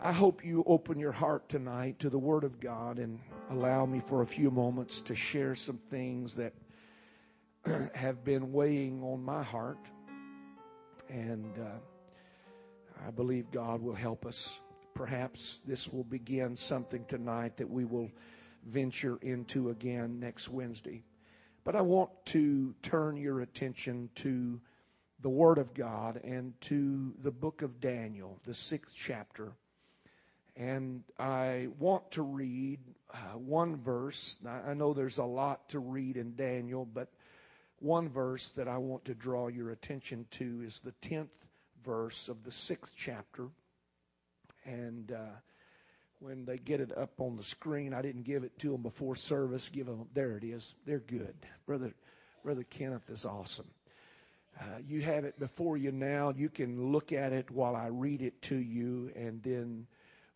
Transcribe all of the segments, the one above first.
I hope you open your heart tonight to the Word of God and allow me for a few moments to share some things that have been weighing on my heart. And uh, I believe God will help us. Perhaps this will begin something tonight that we will venture into again next Wednesday. But I want to turn your attention to the Word of God and to the book of Daniel, the sixth chapter. And I want to read uh, one verse. I know there's a lot to read in Daniel, but one verse that I want to draw your attention to is the 10th verse of the sixth chapter. And uh, when they get it up on the screen, I didn't give it to them before service. Give them, there it is. They're good. Brother, Brother Kenneth is awesome. Uh, you have it before you now. You can look at it while I read it to you, and then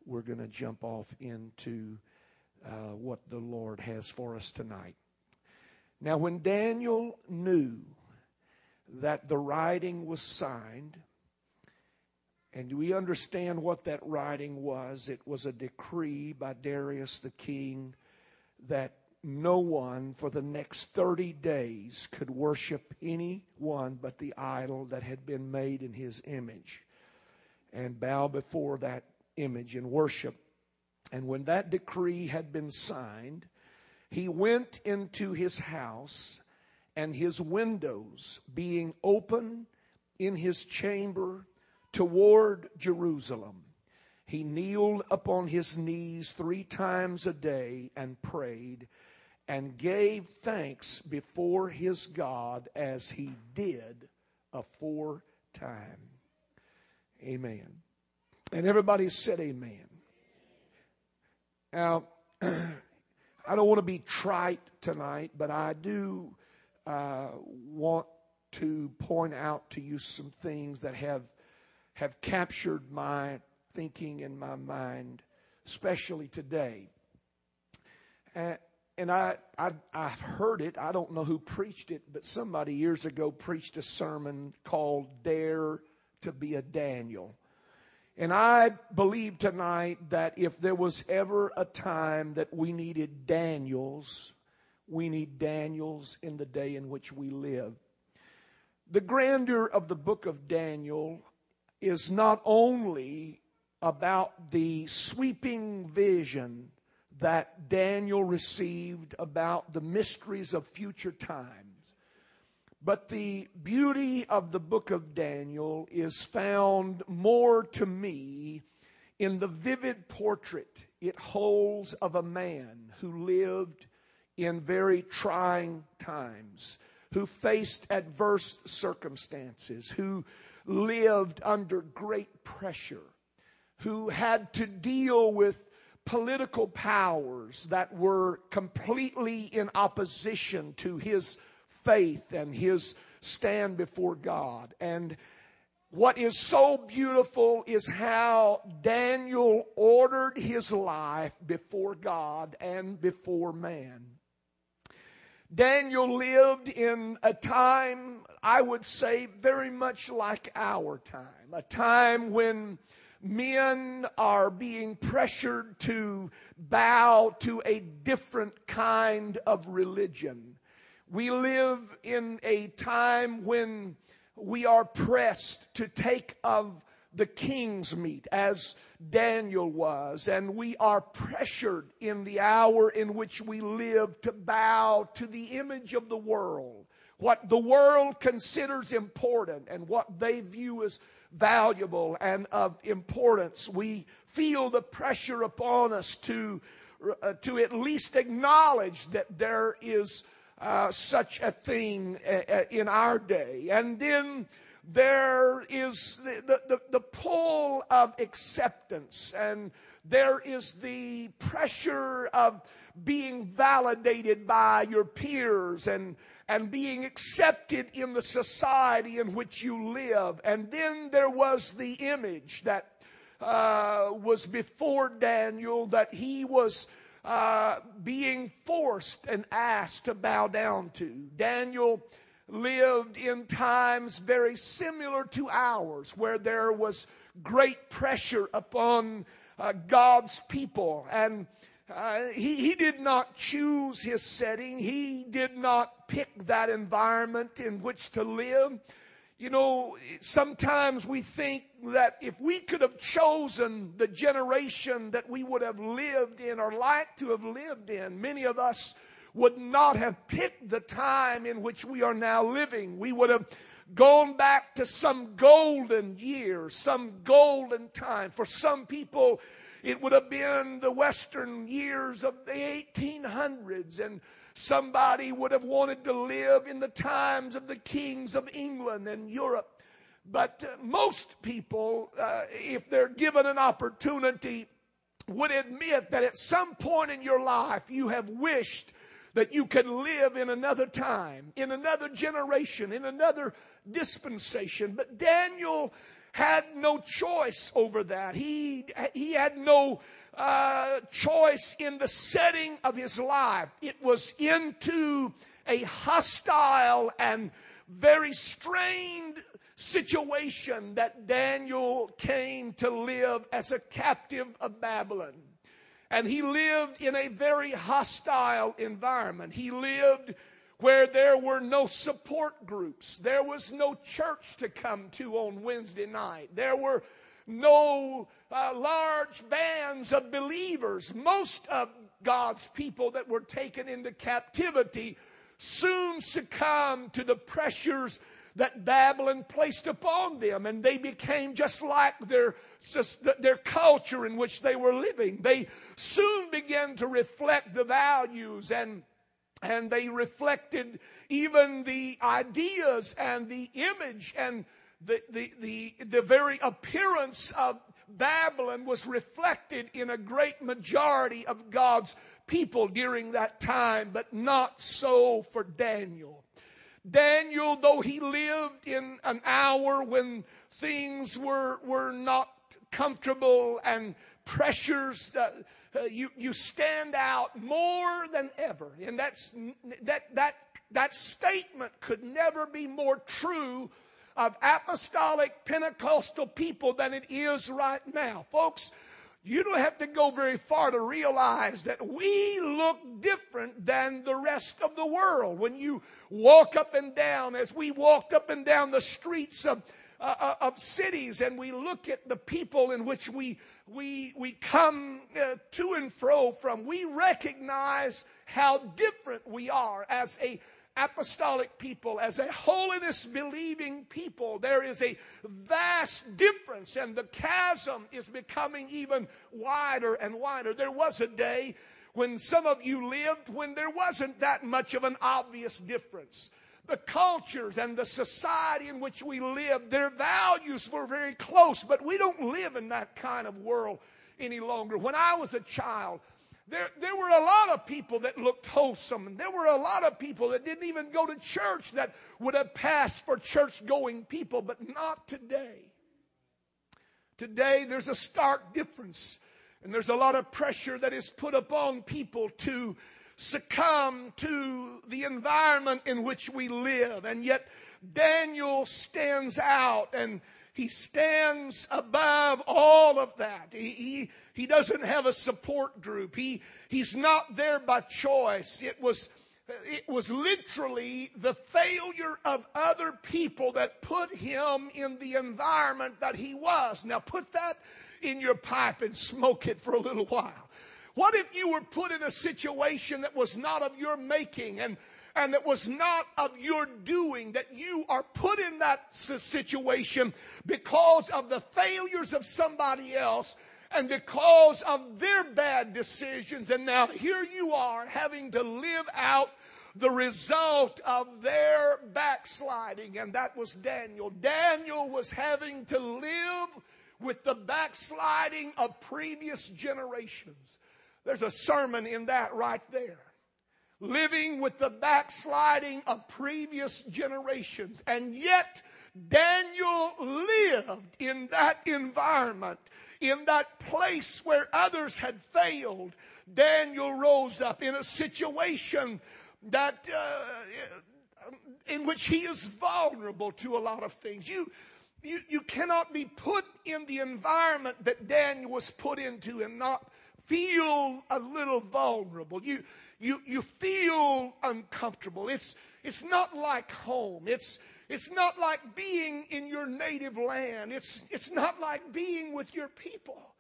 we're going to jump off into uh, what the Lord has for us tonight. Now, when Daniel knew that the writing was signed, and we understand what that writing was? It was a decree by Darius the king that no one for the next 30 days could worship any one but the idol that had been made in his image and bow before that image and worship. And when that decree had been signed, he went into his house and his windows being open in his chamber toward Jerusalem, he kneeled upon his knees three times a day and prayed and gave thanks before his God as he did aforetime. Amen. And everybody said amen. Now, I don't want to be trite tonight, but I do uh, want to point out to you some things that have have captured my thinking and my mind, especially today. And, and I, I, I've heard it. I don't know who preached it, but somebody years ago preached a sermon called Dare to be a Daniel. And I believe tonight that if there was ever a time that we needed Daniels, we need Daniels in the day in which we live. The grandeur of the book of Daniel is not only about the sweeping vision that Daniel received about the mysteries of future times. But the beauty of the book of Daniel is found more to me in the vivid portrait it holds of a man who lived in very trying times, who faced adverse circumstances, who lived under great pressure, who had to deal with political powers that were completely in opposition to his faith and his stand before God. And what is so beautiful is how Daniel ordered his life before God and before man. Daniel lived in a time, I would say, very much like our time. A time when men are being pressured to bow to a different kind of religion. We live in a time when we are pressed to take of the king's meat as Daniel was. And we are pressured in the hour in which we live to bow to the image of the world. What the world considers important and what they view as valuable and of importance. We feel the pressure upon us to, uh, to at least acknowledge that there is uh, such a thing uh, uh in our day. And then there is the, the, the pull of acceptance and there is the pressure of being validated by your peers and, and being accepted in the society in which you live. And then there was the image that uh, was before Daniel that he was uh, being forced and asked to bow down to. Daniel lived in times very similar to ours where there was great pressure upon uh, God's people. And uh, he, he did not choose his setting. He did not pick that environment in which to live. You know, sometimes we think that if we could have chosen the generation that we would have lived in or like to have lived in, many of us would not have picked the time in which we are now living. We would have gone back to some golden years, some golden time. For some people, it would have been the Western years of the 1800s and somebody would have wanted to live in the times of the kings of England and Europe. But uh, most people, uh, if they're given an opportunity, would admit that at some point in your life you have wished that you could live in another time, in another generation, in another dispensation. But Daniel had no choice over that. He, he had no uh, choice in the setting of his life. It was into a hostile and very strained situation that Daniel came to live as a captive of Babylon. And he lived in a very hostile environment. He lived where there were no support groups. There was no church to come to on Wednesday night. There were no uh, large bands of believers. Most of God's people that were taken into captivity soon succumbed to the pressures that Babylon placed upon them, and they became just like their, their culture in which they were living. They soon began to reflect the values and and they reflected even the ideas and the image and the, the, the, the very appearance of Babylon was reflected in a great majority of God's people during that time, but not so for Daniel. Daniel, though he lived in an hour when things were, were not comfortable and pressures, uh, uh, you, you stand out more than ever. And that's, that, that, that statement could never be more true of apostolic Pentecostal people than it is right now. Folks, you don't have to go very far to realize that we look different than the rest of the world. When you walk up and down, as we walked up and down the streets of, uh, uh of cities and we look at the people in which we, we, we come uh, to and fro from, we recognize how different we are as a apostolic people, as a holiness believing people, there is a vast difference and the chasm is becoming even wider and wider. There was a day when some of you lived when there wasn't that much of an obvious difference. The cultures and the society in which we live, their values were very close, but we don't live in that kind of world any longer. When I was a child, there, there were a lot of people that looked wholesome, and there were a lot of people that didn't even go to church that would have passed for church going people, but not today. Today, there's a stark difference, and there's a lot of pressure that is put upon people to succumb to the environment in which we live, and yet Daniel stands out and he stands above all of that. He, he, he doesn't have a support group. He, he's not there by choice. It was, it was literally the failure of other people that put him in the environment that he was. Now put that in your pipe and smoke it for a little while. What if you were put in a situation that was not of your making and and that was not of your doing, that you are put in that situation because of the failures of somebody else and because of their bad decisions. And now here you are having to live out the result of their backsliding. And that was Daniel. Daniel was having to live with the backsliding of previous generations. There's a sermon in that right there living with the backsliding of previous generations. And yet, Daniel lived in that environment, in that place where others had failed. Daniel rose up in a situation that, uh, in which he is vulnerable to a lot of things. You, you, you cannot be put in the environment that Daniel was put into and not feel a little vulnerable. You, you, you feel uncomfortable. It's, it's not like home. It's, it's not like being in your native land. It's, it's not like being with your people.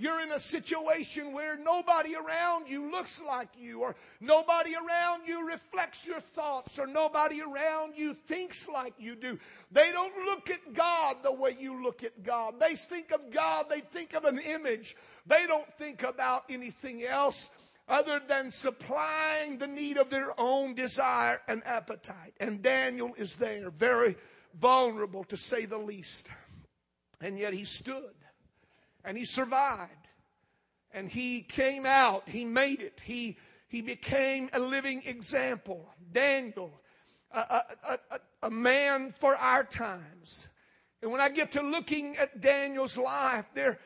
You're in a situation where nobody around you looks like you, or nobody around you reflects your thoughts, or nobody around you thinks like you do. They don't look at God the way you look at God. They think of God, they think of an image. They don't think about anything else other than supplying the need of their own desire and appetite. And Daniel is there, very vulnerable to say the least. And yet he stood and he survived. And he came out, he made it, he, he became a living example. Daniel, a, a, a, a man for our times. And when I get to looking at Daniel's life, there,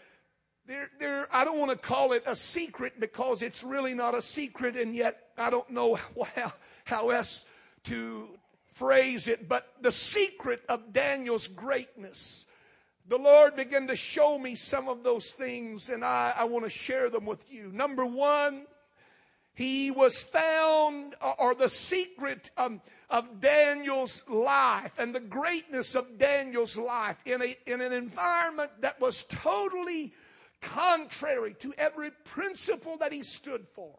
there, there, I don't want to call it a secret because it's really not a secret, and yet I don't know how, how else to phrase it. But the secret of Daniel's greatness the Lord began to show me some of those things, and I, I want to share them with you. Number one, he was found, or the secret of, Daniel's life and the greatness of Daniel's life in, a, in an environment that was totally contrary to every principle that he stood for.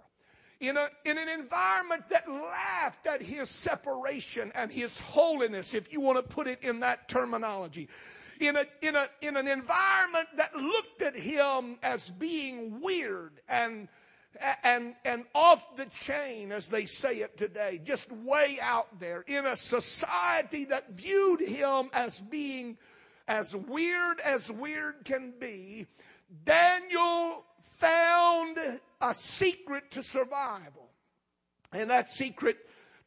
In, a, in an environment that laughed at his separation and his holiness, if you want to put it in that terminology in, a, in, a, in an environment that looked at him as being weird and, and, and off the chain, as they say it today, just way out there, in a society that viewed him as being as weird as weird can be, Daniel found a secret to survival. And that secret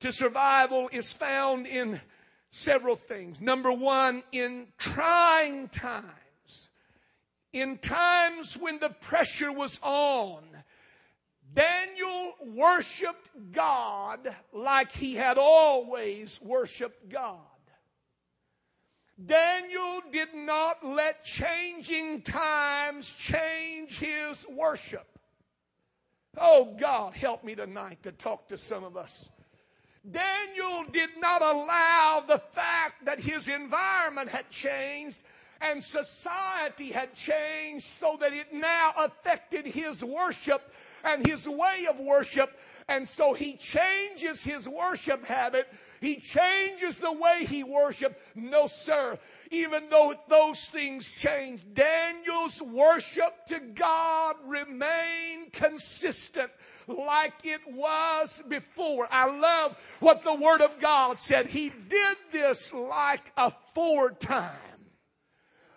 to survival is found in several things. Number one, in trying times, in times when the pressure was on, Daniel worshiped God like he had always worshiped God. Daniel did not let changing times change his worship. Oh God, help me tonight to talk to some of us. Daniel did not allow the fact that his environment had changed and society had changed so that it now affected his worship and his way of worship. And so he changes his worship habit. He changes the way he worshiped. No, sir. Even though those things changed, Daniel's worship to God remained consistent like it was before. I love what the Word of God said. He did this like aforetime.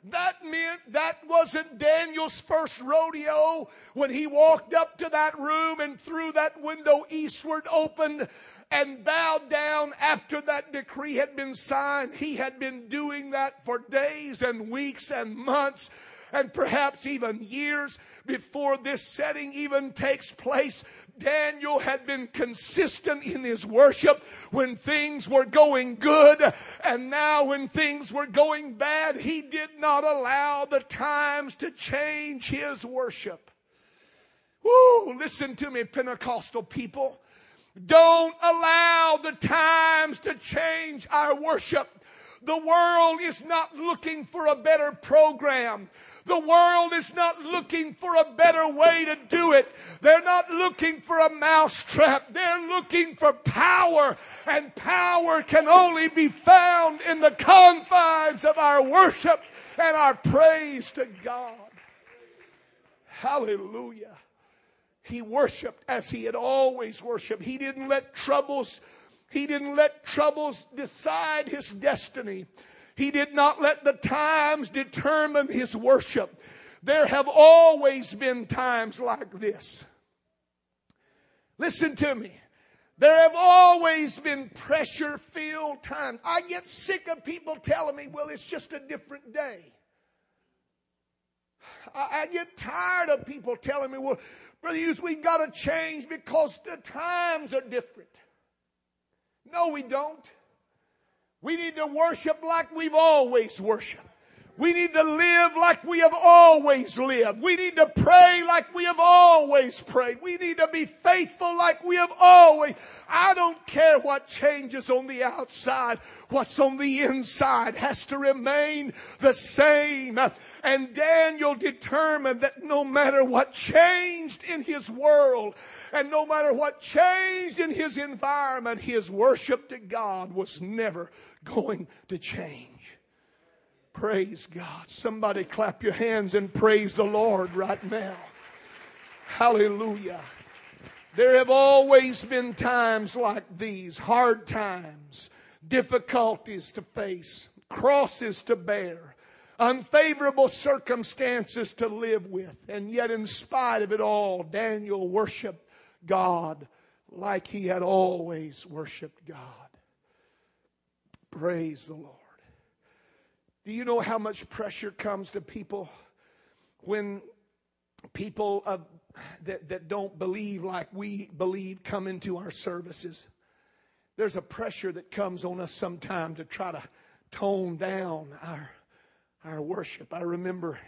That meant that wasn't Daniel's first rodeo when he walked up to that room and threw that window eastward opened and bowed down after that decree had been signed. He had been doing that for days and weeks and months and perhaps even years before this setting even takes place. Daniel had been consistent in his worship when things were going good. And now when things were going bad, he did not allow the times to change his worship. Woo, listen to me, Pentecostal people. Don't allow the times to change our worship. The world is not looking for a better program. The world is not looking for a better way to do it. They're not looking for a mousetrap. They're looking for power. And power can only be found in the confines of our worship and our praise to God. Hallelujah. He worshiped as he had always worshiped. He didn't let troubles, he didn't let troubles decide his destiny. He did not let the times determine his worship. There have always been times like this. Listen to me. There have always been pressure filled times. I get sick of people telling me, well, it's just a different day. I, I get tired of people telling me, well, Brother Hughes, we've got to change because the times are different. No, we don't. We need to worship like we've always worshiped. We need to live like we have always lived. We need to pray like we have always prayed. We need to be faithful like we have always. I don't care what changes on the outside. What's on the inside has to remain the same. And Daniel determined that no matter what changed in his world and no matter what changed in his environment, his worship to God was never going to change. Praise God. Somebody clap your hands and praise the Lord right now. Hallelujah. There have always been times like these, hard times, difficulties to face, crosses to bear, unfavorable circumstances to live with. And yet in spite of it all, Daniel worshiped God like he had always worshiped God. Praise the Lord. Do you know how much pressure comes to people when people of, that, that don't believe like we believe come into our services? There's a pressure that comes on us sometime to try to tone down our, our worship. I remember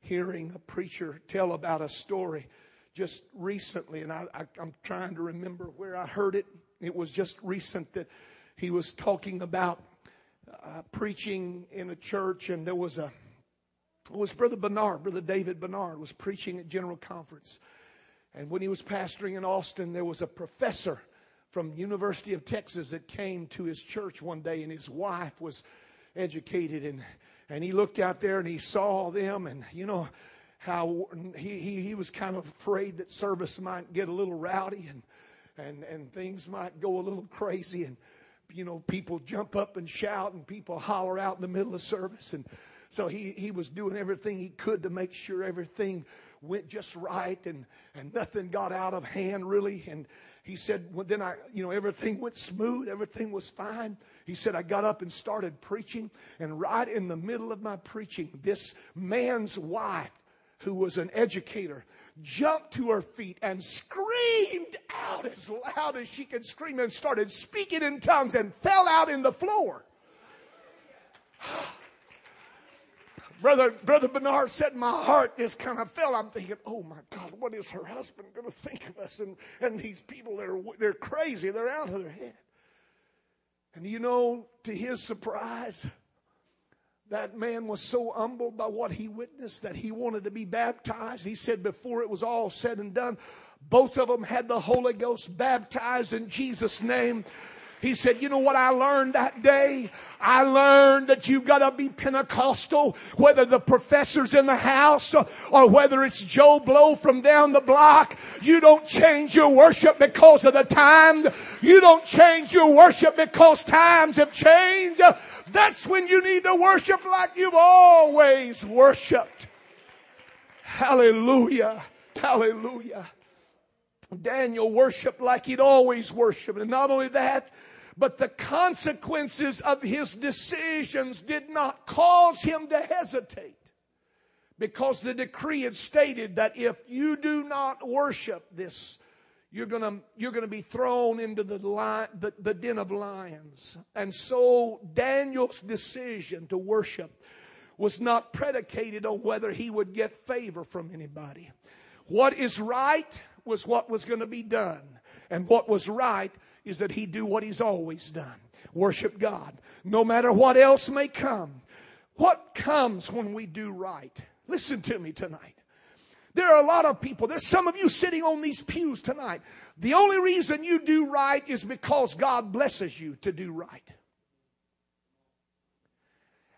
hearing a preacher tell about a story just recently, and I, I'm trying to remember where I heard it. It was just recent that he was talking about uh, preaching in a church, and there was a it was Brother Bernard, Brother David Bernard, was preaching at General Conference. And when he was pastoring in Austin, there was a professor from University of Texas that came to his church one day, and his wife was educated, and and he looked out there and he saw them, and you know how he he, he was kind of afraid that service might get a little rowdy and and and things might go a little crazy, and you know, people jump up and shout and people holler out in the middle of service. And so he, he was doing everything he could to make sure everything went just right and, and nothing got out of hand really. And he said, well, then I, you know, everything went smooth. Everything was fine. He said, I got up and started preaching. And right in the middle of my preaching, this man's wife, who was an educator, jumped to her feet and screamed out as loud as she could scream and started speaking in tongues and fell out in the floor. Brother, Brother Bernard said my heart just kind of fell. I'm thinking, oh my God, what is her husband going to think of us? And, and these people, they're, they're crazy. They're out of their head. And you know, to his surprise, that man was so humbled by what he witnessed that he wanted to be baptized. He said before it was all said and done, both of them had the Holy Ghost baptized in Jesus' name. He said, you know what I learned that day? I learned that you've got to be Pentecostal, whether the professor's in the house or whether it's Joe Blow from down the block. You don't change your worship because of the time. You don't change your worship because times have changed. That's when you need to worship like you've always worshiped. Hallelujah. Hallelujah. Daniel worshiped like he'd always worshiped. And not only that, but the consequences of his decisions did not cause him to hesitate. Because the decree had stated that if you do not worship this, you're gonna, you're gonna be thrown into the, lion, the, the den of lions. And so Daniel's decision to worship was not predicated on whether he would get favor from anybody. What is right was what was going to be done. And what was right is that he do what he's always done. Worship God. No matter what else may come. What comes when we do right? Listen to me tonight. There are a lot of people. There's some of you sitting on these pews tonight. The only reason you do right is because God blesses you to do right.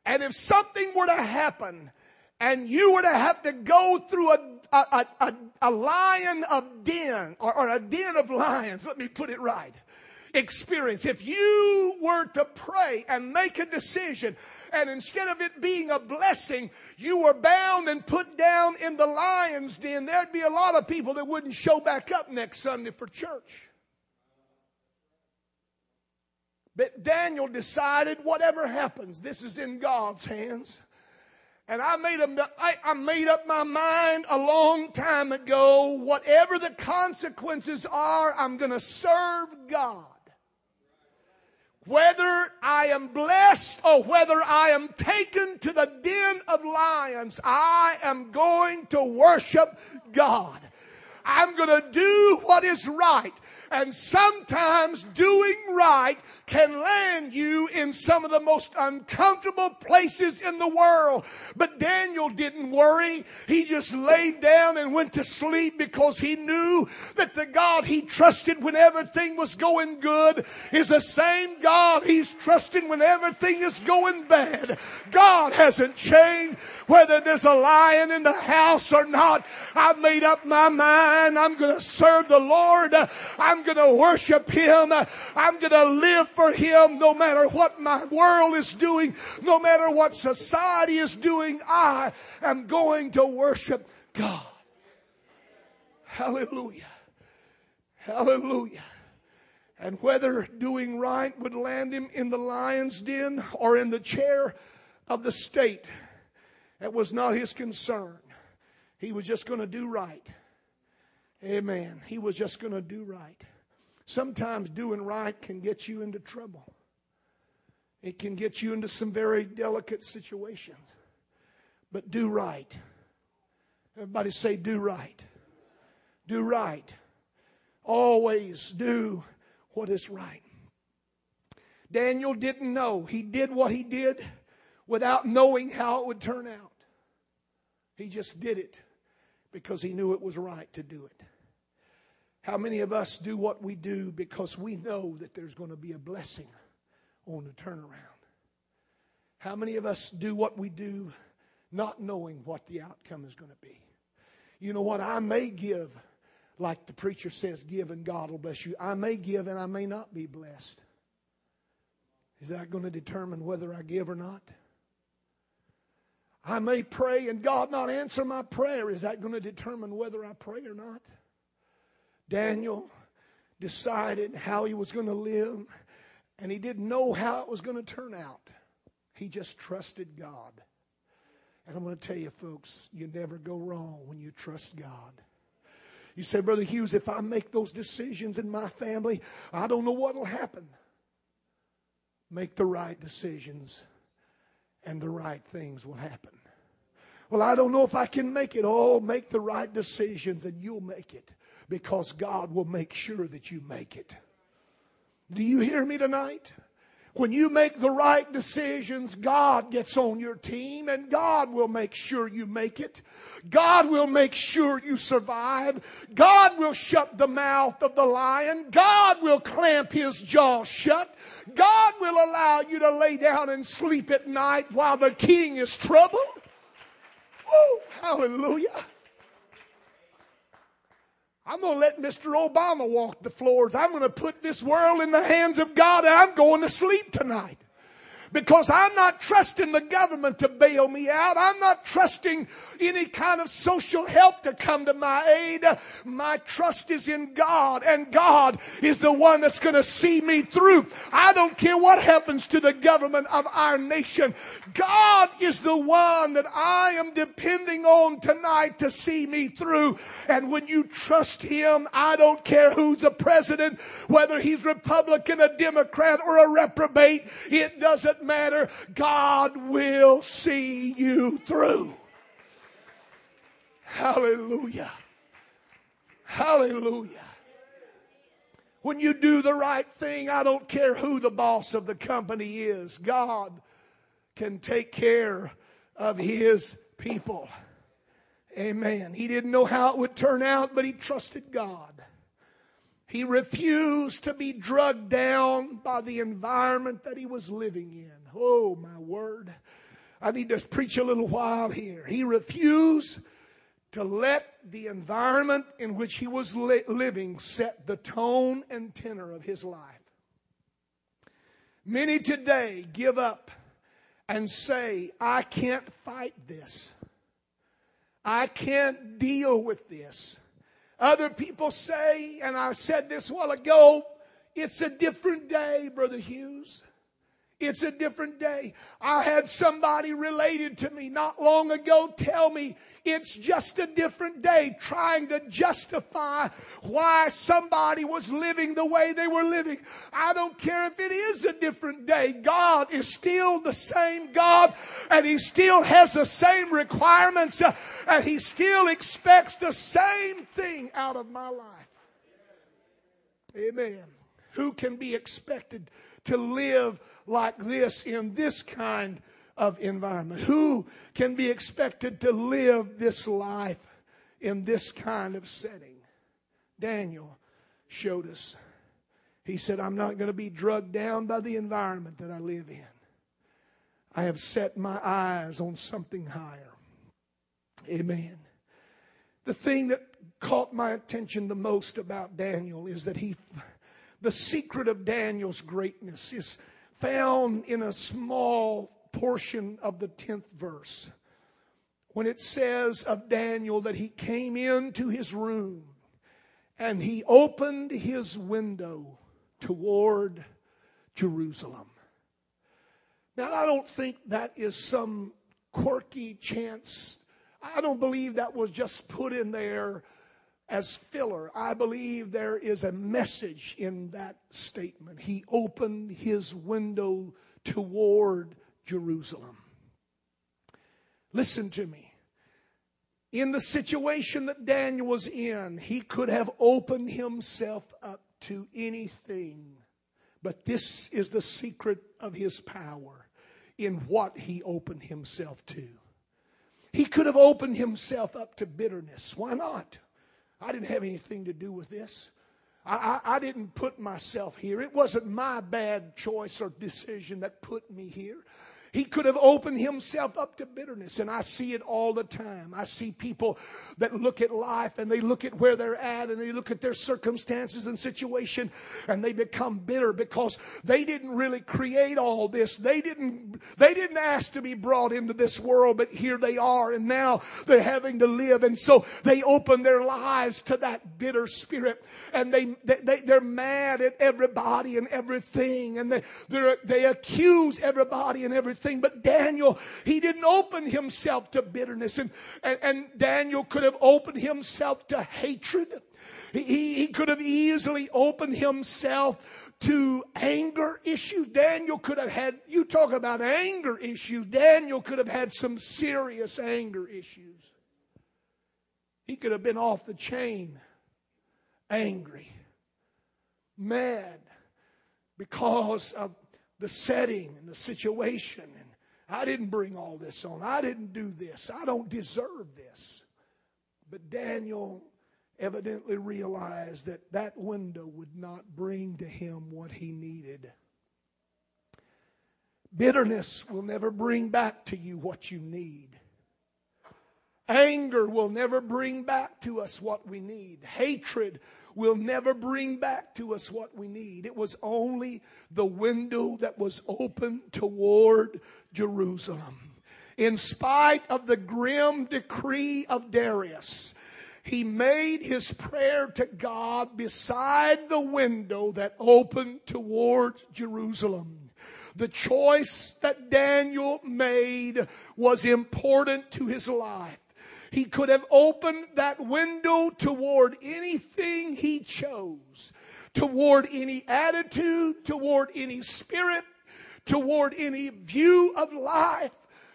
And if something were to happen and you were to have to go through a, a, a, a lion of den or, or a den of lions, let me put it right experience. If you were to pray and make a decision, and instead of it being a blessing, you were bound and put down in the lion's den, there'd be a lot of people that wouldn't show back up next Sunday for church. But Daniel decided whatever happens, this is in God's hands. And I made, a, I, made up my mind a long time ago, whatever the consequences are, I'm going to serve God am blessed or whether I am taken to the den of lions, I am going to worship God. I'm going to do what is right. And sometimes doing right can land you in some of the most uncomfortable places in the world. But Daniel didn't worry. He just laid down and went to sleep because he knew that the God he trusted when everything was going good is the same God he's trusting when everything is going bad. God hasn't changed whether there's a lion in the house or not. I've made up my mind. I'm going to serve the Lord. I'm going to worship Him. I'm going to live for Him no matter what my world is doing, no matter what society is doing. I am going to worship God. Hallelujah. Hallelujah. And whether doing right would land him in the lion's den or in the chair of the state, that was not his concern. He was just going to do right. Amen. He was just going to do right. Sometimes doing right can get you into trouble. It can get you into some very delicate situations. But do right. Everybody say, do right. Do right. Always do what is right. Daniel didn't know. He did what he did without knowing how it would turn out. He just did it because he knew it was right to do it. How many of us do what we do because we know that there's going to be a blessing on the turnaround? How many of us do what we do not knowing what the outcome is going to be? You know what? I may give, like the preacher says, give and God will bless you. I may give and I may not be blessed. Is that going to determine whether I give or not? I may pray and God not answer my prayer. Is that going to determine whether I pray or not? Daniel decided how he was going to live, and he didn't know how it was going to turn out. He just trusted God. And I'm going to tell you, folks, you never go wrong when you trust God. You say, Brother Hughes, if I make those decisions in my family, I don't know what will happen. Make the right decisions, and the right things will happen. Well, I don't know if I can make it. Oh, make the right decisions, and you'll make it because God will make sure that you make it. Do you hear me tonight? When you make the right decisions, God gets on your team and God will make sure you make it. God will make sure you survive. God will shut the mouth of the lion. God will clamp his jaw shut. God will allow you to lay down and sleep at night while the king is troubled. Hallelujah. I'm going to let Mr. Obama walk the floors. I'm going to put this world in the hands of God and I'm going to sleep tonight because I'm not trusting the government to bail me out. I'm not trusting any kind of social help to come to my aid. My trust is in God and God is the one that's going to see me through. I don't care what happens to the government of our nation. God is the one that I am depending on tonight to see me through. And when you trust Him, I don't care who's the president, whether he's Republican, a Democrat, or a reprobate. It doesn't doesn't matter. God will see you through. Hallelujah. Hallelujah. When you do the right thing, I don't care who the boss of the company is. God can take care of his people. Amen. He didn't know how it would turn out, but he trusted God. He refused to be drugged down by the environment that he was living in. Oh, my word. I need to preach a little while here. He refused to let the environment in which he was li- living set the tone and tenor of his life. Many today give up and say, I can't fight this. I can't deal with this. Other people say, and I said this a while ago, it's a different day, Brother Hughes. It's a different day. I had somebody related to me not long ago tell me it's just a different day, trying to justify why somebody was living the way they were living. I don't care if it is a different day. God is still the same God and He still has the same requirements uh, and He still expects the same thing out of my life. Amen. Who can be expected to live like this in this kind of environment? Who can be expected to live this life in this kind of setting? Daniel showed us. He said, I'm not going to be drugged down by the environment that I live in. I have set my eyes on something higher. Amen. The thing that caught my attention the most about Daniel is that he, the secret of Daniel's greatness is found in a small portion of the 10th verse when it says of Daniel that he came into his room and he opened his window toward Jerusalem. Now, I don't think that is some quirky chance. I don't believe that was just put in there as filler. I believe there is a message in that statement. He opened his window toward Jerusalem. Listen to me. In the situation that Daniel was in, he could have opened himself up to anything. But this is the secret of his power in what he opened himself to. He could have opened himself up to bitterness. Why not? I didn't have anything to do with this. I, I, I, didn't put myself here. It wasn't my bad choice or decision that put me here. He could have opened himself up to bitterness, and I see it all the time. I see people that look at life and they look at where they're at and they look at their circumstances and situation and they become bitter because they didn't really create all this. They didn't, they didn't ask to be brought into this world, but here they are and now they're having to live. And so they open their lives to that bitter spirit and they, they, they're mad at everybody and everything and they, they accuse everybody and everything everything. But Daniel, he didn't open himself to bitterness. And, and, and Daniel could have opened himself to hatred. He, he could have easily opened himself to anger issues. Daniel could have had, you talk about anger issues, Daniel could have had some serious anger issues. He could have been off the chain, angry, mad, because of the setting and the situation. And I didn't bring all this on. I didn't do this. I don't deserve this. But Daniel evidently realized that that window would not bring to him what he needed. Bitterness will never bring back to you what you need. Anger will never bring back to us what we need. Hatred will never bring back to us what we need. It was only the window that was open toward Jerusalem. In spite of the grim decree of Darius, he made his prayer to God beside the window that opened toward Jerusalem. The choice that Daniel made was important to his life. He could have opened that window toward anything he chose, toward any attitude, toward any spirit, toward any view of life.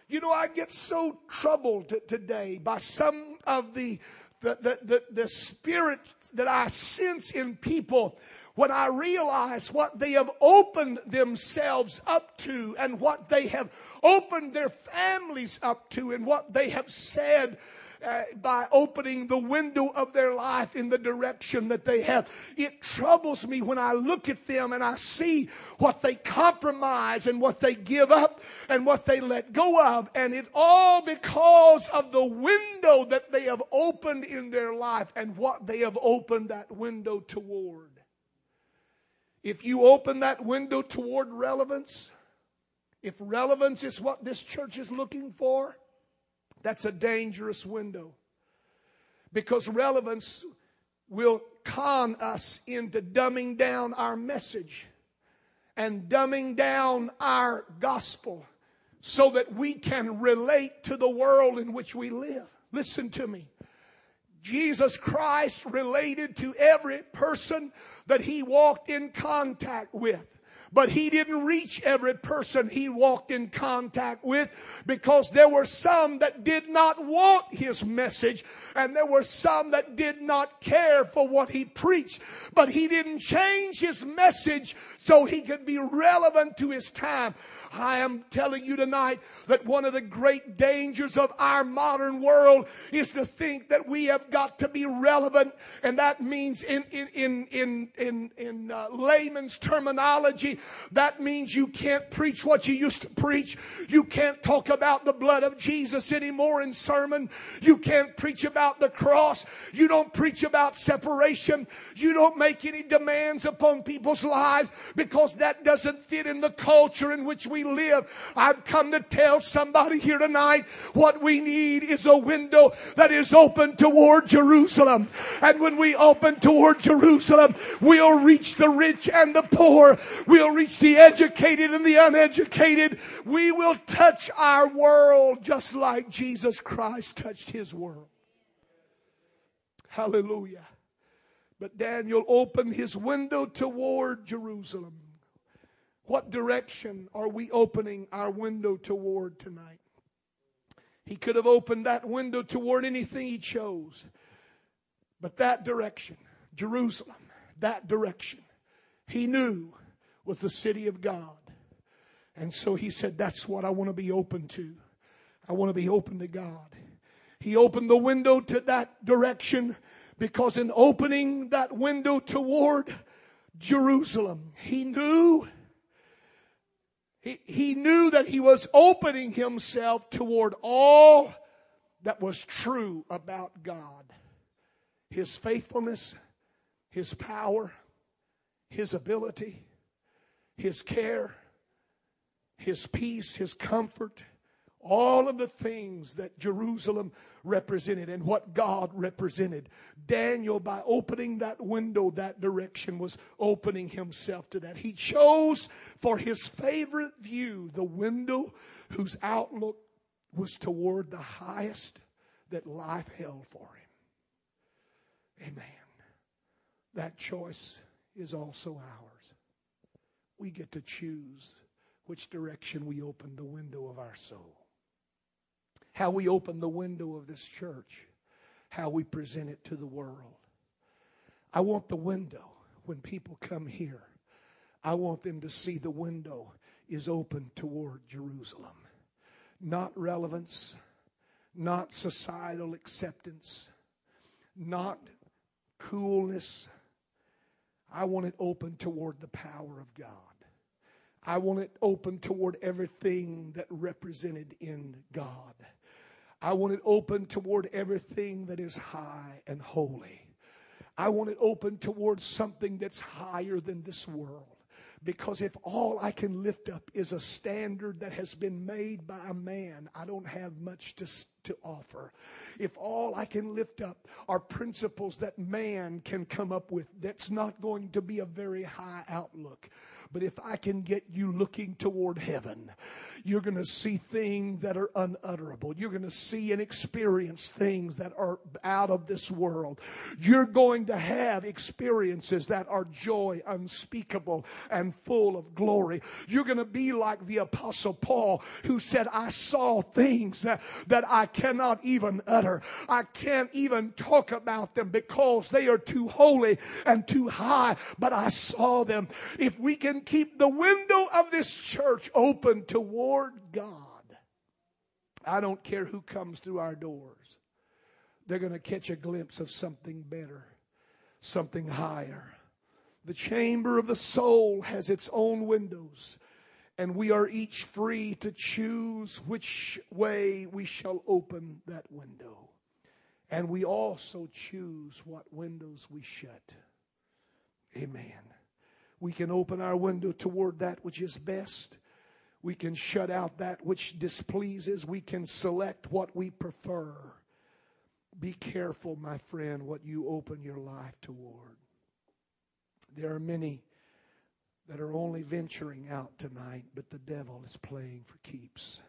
You know, I get so troubled today by some of the, the, the, the, the spirit that I sense in people when I realize what they have opened themselves up to and what they have opened their families up to and what they have said uh, by opening the window of their life in the direction that they have. It troubles me when I look at them and I see what they compromise and what they give up and what they let go of. And it's all because of the window that they have opened in their life and what they have opened that window toward. If you open that window toward relevance, if relevance is what this church is looking for, that's a dangerous window because relevance will con us into dumbing down our message and dumbing down our gospel so that we can relate to the world in which we live. Listen to me. Jesus Christ related to every person that he walked in contact with. But he didn't reach every person he walked in contact with because there were some that did not want his message and there were some that did not care for what he preached. But he didn't change his message so he could be relevant to his time. I am telling you tonight that one of the great dangers of our modern world is to think that we have got to be relevant and that means in, in, in, in, in, in uh, layman's terminology that means you can't preach what you used to preach. You can't talk about the blood of Jesus anymore in sermon. You can't preach about the cross. You don't preach about separation. You don't make any demands upon people's lives because that doesn't fit in the culture in which we live. I've come to tell somebody here tonight what we need is a window that is open toward Jerusalem. And when we open toward Jerusalem, we'll reach the rich and the poor. We'll reach the educated and the uneducated. We will touch our world just like Jesus Christ touched his world. Hallelujah. But Daniel opened his window toward Jerusalem. What direction are we opening our window toward tonight? He could have opened that window toward anything he chose. But that direction, Jerusalem, that direction, he knew was the city of God. And so he said, That's what I want to be open to. I want to be open to God. He opened the window to that direction because in opening that window toward Jerusalem, he knew he, he knew that he was opening himself toward all that was true about God. His faithfulness, His power, His ability, his care, His peace, His comfort, all of the things that Jerusalem represented and what God represented. Daniel, by opening that window that direction, was opening himself to that. He chose for his favorite view the window whose outlook was toward the highest that life held for him. Amen. That choice is also ours we get to choose which direction we open the window of our soul. How we open the window of this church. How we present it to the world. I want the window when people come here. I want them to see the window is open toward Jerusalem. Not relevance, not societal acceptance, not coolness. I want it open toward the power of God. I want it open toward everything that represented in God. I want it open toward everything that is high and holy. I want it open towards something that's higher than this world. Because if all I can lift up is a standard that has been made by a man, I don't have much to, to offer. If all I can lift up are principles that man can come up with, that's not going to be a very high outlook. But if I can get you looking toward heaven, you're going to see things that are unutterable. You're going to see and experience things that are out of this world. You're going to have experiences that are joy unspeakable and full of glory. You're going to be like the apostle Paul who said, I saw things that, that I cannot even utter. I can't even talk about them because they are too holy and too high, but I saw them. If we can keep the window of this church open toward Lord God, I don't care who comes through our doors. They're going to catch a glimpse of something better, something higher. The chamber of the soul has its own windows, and we are each free to choose which way we shall open that window. And we also choose what windows we shut. Amen. We can open our window toward that which is best, we can shut out that which displeases. We can select what we prefer. Be careful, my friend, what you open your life toward. There are many that are only venturing out tonight, but the devil is playing for keeps.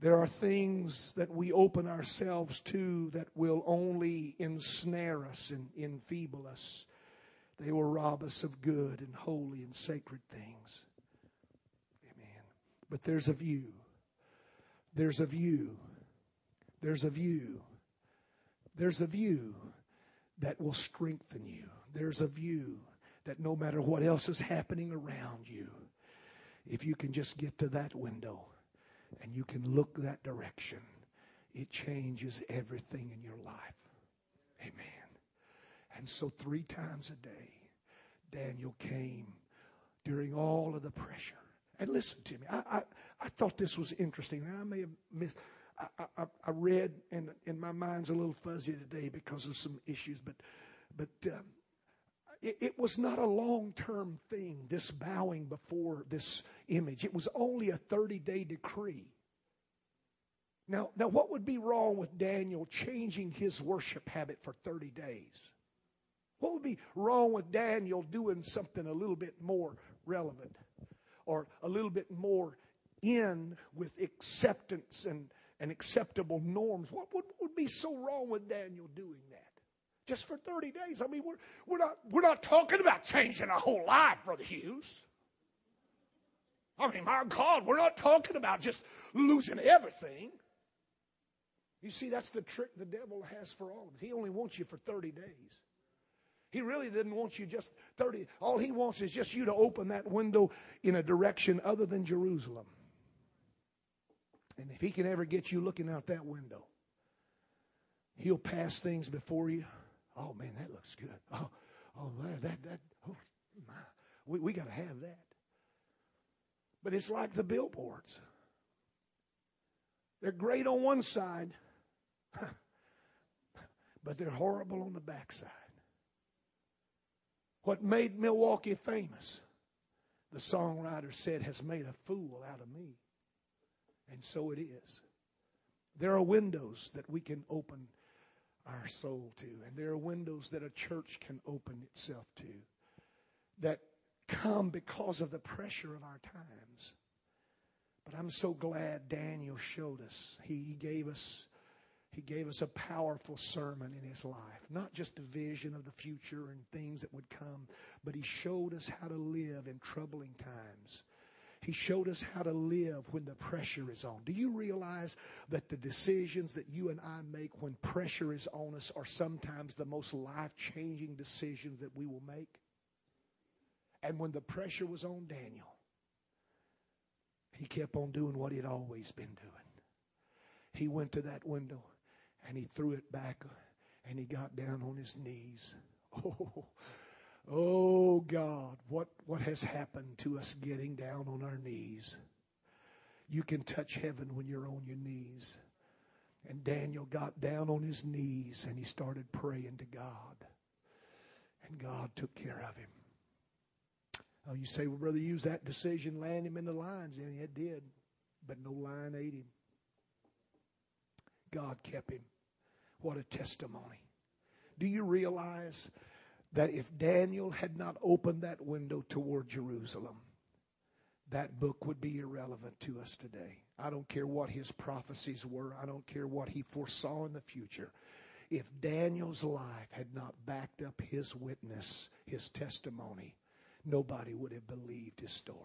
There are things that we open ourselves to that will only ensnare us and enfeeble us. They will rob us of good and holy and sacred things. But there's a view. There's a view. There's a view. There's a view that will strengthen you. There's a view that no matter what else is happening around you, if you can just get to that window and you can look that direction, it changes everything in your life. Amen. And so, three times a day, Daniel came during all of the pressure. And listen to me, I, I, I thought this was interesting. I may have missed. I, I, I, read, and, and my mind's a little fuzzy today because of some issues, but, but um, it, it was not a long term thing, this bowing before this image. It was only a 30 day decree. Now, now, what would be wrong with Daniel changing his worship habit for 30 days? What would be wrong with Daniel doing something a little bit more relevant or a little bit more in with acceptance and, and acceptable norms? What would, would be so wrong with Daniel doing that? just for 30 days. I mean, we're, we're, not, we're not talking about changing our whole life, Brother Hughes. I mean, my God, we're not talking about just losing everything. You see, that's the trick the devil has for all of us. He only wants you for 30 days. He really didn't want you just 30. All he wants is just you to open that window in a direction other than Jerusalem. And if he can ever get you looking out that window, he'll pass things before you Oh man, that looks good. Oh, oh that that, that oh my. We we gotta have that. But it's like the billboards. They're great on one side, but they're horrible on the backside. What made Milwaukee famous, the songwriter said, has made a fool out of me. And so it is. There are windows that we can open our soul to. And there are windows that a church can open itself to that come because of the pressure of our times. But I'm so glad Daniel showed us. He gave us he gave us a powerful sermon in his life. Not just a vision of the future and things that would come, but he showed us how to live in troubling times. He showed us how to live when the pressure is on. Do you realize that the decisions that you and I make when pressure is on us are sometimes the most life changing decisions that we will make? And when the pressure was on Daniel, he kept on doing what he had always been doing. He went to that window and he threw it back and he got down on his knees. Oh, Oh God, what, what has happened to us getting down on our knees? You can touch heaven when you're on your knees. And Daniel got down on his knees and he started praying to God. And God took care of him. Oh, you say, well, brother, use that decision, land him in the lines. And it did. But no lion ate him. God kept him. What a testimony. Do you realize that if Daniel had not opened that window toward Jerusalem, that book would be irrelevant to us today. I don't care what his prophecies were, I don't care what he foresaw in the future. If Daniel's life had not backed up his witness, his testimony, nobody would have believed his story.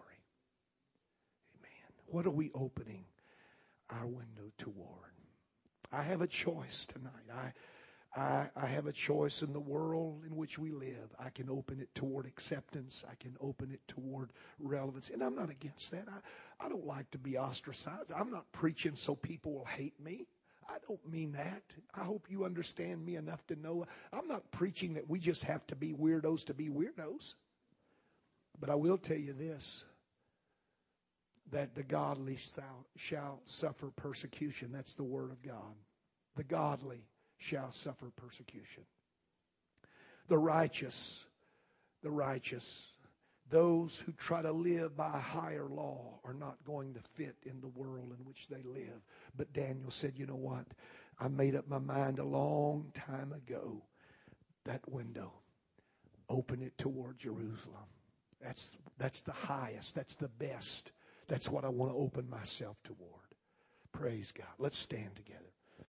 Amen. What are we opening our window toward? I have a choice tonight. I I, I have a choice in the world in which we live. I can open it toward acceptance. I can open it toward relevance. And I'm not against that. I, I don't like to be ostracized. I'm not preaching so people will hate me. I don't mean that. I hope you understand me enough to know I'm not preaching that we just have to be weirdos to be weirdos. But I will tell you this that the godly shall, suffer persecution. That's the word of God. The godly shall suffer persecution. The righteous, the righteous, those who try to live by a higher law are not going to fit in the world in which they live. But Daniel said, you know what? I made up my mind a long time ago. That window, open it toward Jerusalem. That's, that's the highest. That's the best. That's what I want to open myself toward. Praise God. Let's stand together.